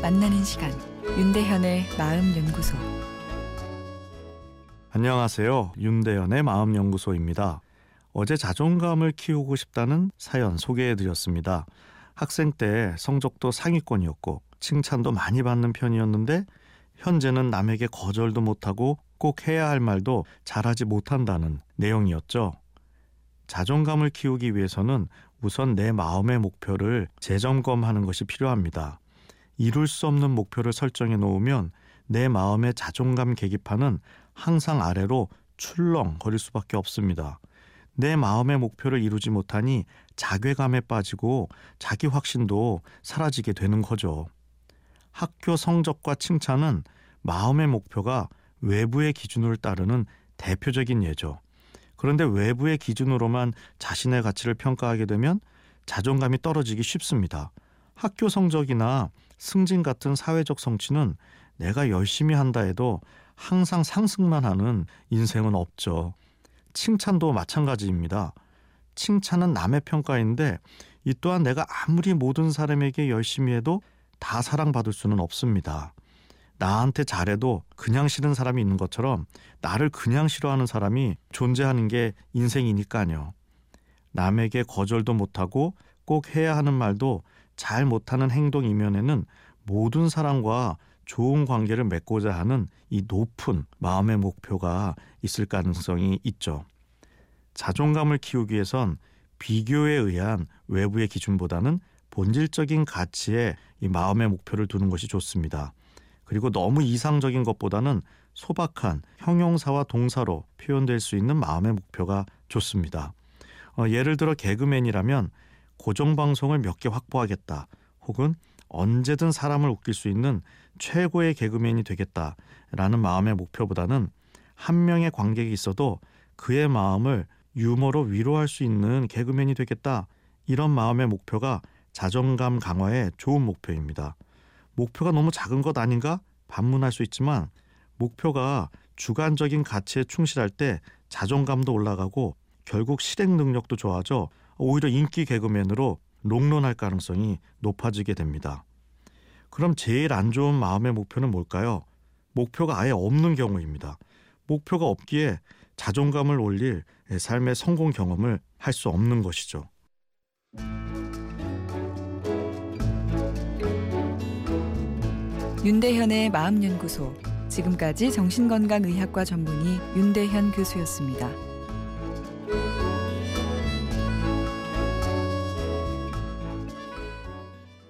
만나는 시간 윤대현의 마음 연구소 안녕하세요. 윤대현의 마음 연구소입니다. 어제 자존감을 키우고 싶다는 사연 소개해 드렸습니다. 학생 때 성적도 상위권이었고 칭찬도 많이 받는 편이었는데 현재는 남에게 거절도 못하고 꼭 해야 할 말도 잘하지 못한다는 내용이었죠. 자존감을 키우기 위해서는 우선 내 마음의 목표를 재점검하는 것이 필요합니다. 이룰 수 없는 목표를 설정해 놓으면 내 마음의 자존감 계기판은 항상 아래로 출렁거릴 수밖에 없습니다. 내 마음의 목표를 이루지 못하니 자괴감에 빠지고 자기 확신도 사라지게 되는 거죠. 학교 성적과 칭찬은 마음의 목표가 외부의 기준을 따르는 대표적인 예죠. 그런데 외부의 기준으로만 자신의 가치를 평가하게 되면 자존감이 떨어지기 쉽습니다. 학교 성적이나 승진 같은 사회적 성취는 내가 열심히 한다 해도 항상 상승만 하는 인생은 없죠. 칭찬도 마찬가지입니다. 칭찬은 남의 평가인데 이 또한 내가 아무리 모든 사람에게 열심히 해도 다 사랑받을 수는 없습니다. 나한테 잘해도 그냥 싫은 사람이 있는 것처럼 나를 그냥 싫어하는 사람이 존재하는 게 인생이니까요. 남에게 거절도 못하고 꼭 해야 하는 말도 잘 못하는 행동 이면에는 모든 사람과 좋은 관계를 맺고자 하는 이 높은 마음의 목표가 있을 가능성이 있죠. 자존감을 키우기 위해선 비교에 의한 외부의 기준보다는 본질적인 가치에 이 마음의 목표를 두는 것이 좋습니다. 그리고 너무 이상적인 것보다는 소박한 형용사와 동사로 표현될 수 있는 마음의 목표가 좋습니다. 어, 예를 들어 개그맨이라면 고정 방송을 몇 개 확보하겠다. 혹은 언제든 사람을 웃길 수 있는 최고의 개그맨이 되겠다라는 마음의 목표보다는 한 명의 관객이 있어도 그의 마음을 유머로 위로할 수 있는 개그맨이 되겠다. 이런 마음의 목표가 자존감 강화에 좋은 목표입니다. 목표가 너무 작은 것 아닌가 반문할 수 있지만 목표가 주관적인 가치에 충실할 때 자존감도 올라가고 결국 실행 능력도 좋아져 오히려 인기 개그맨으로 롱런할 가능성이 높아지게 됩니다. 그럼 제일 안 좋은 마음의 목표는 뭘까요? 목표가 아예 없는 경우입니다. 목표가 없기에 자존감을 올릴 삶의 성공 경험을 할 수 없는 것이죠. 윤대현의 마음연구소 지금까지 정신건강의학과 전문의 윤대현 교수였습니다.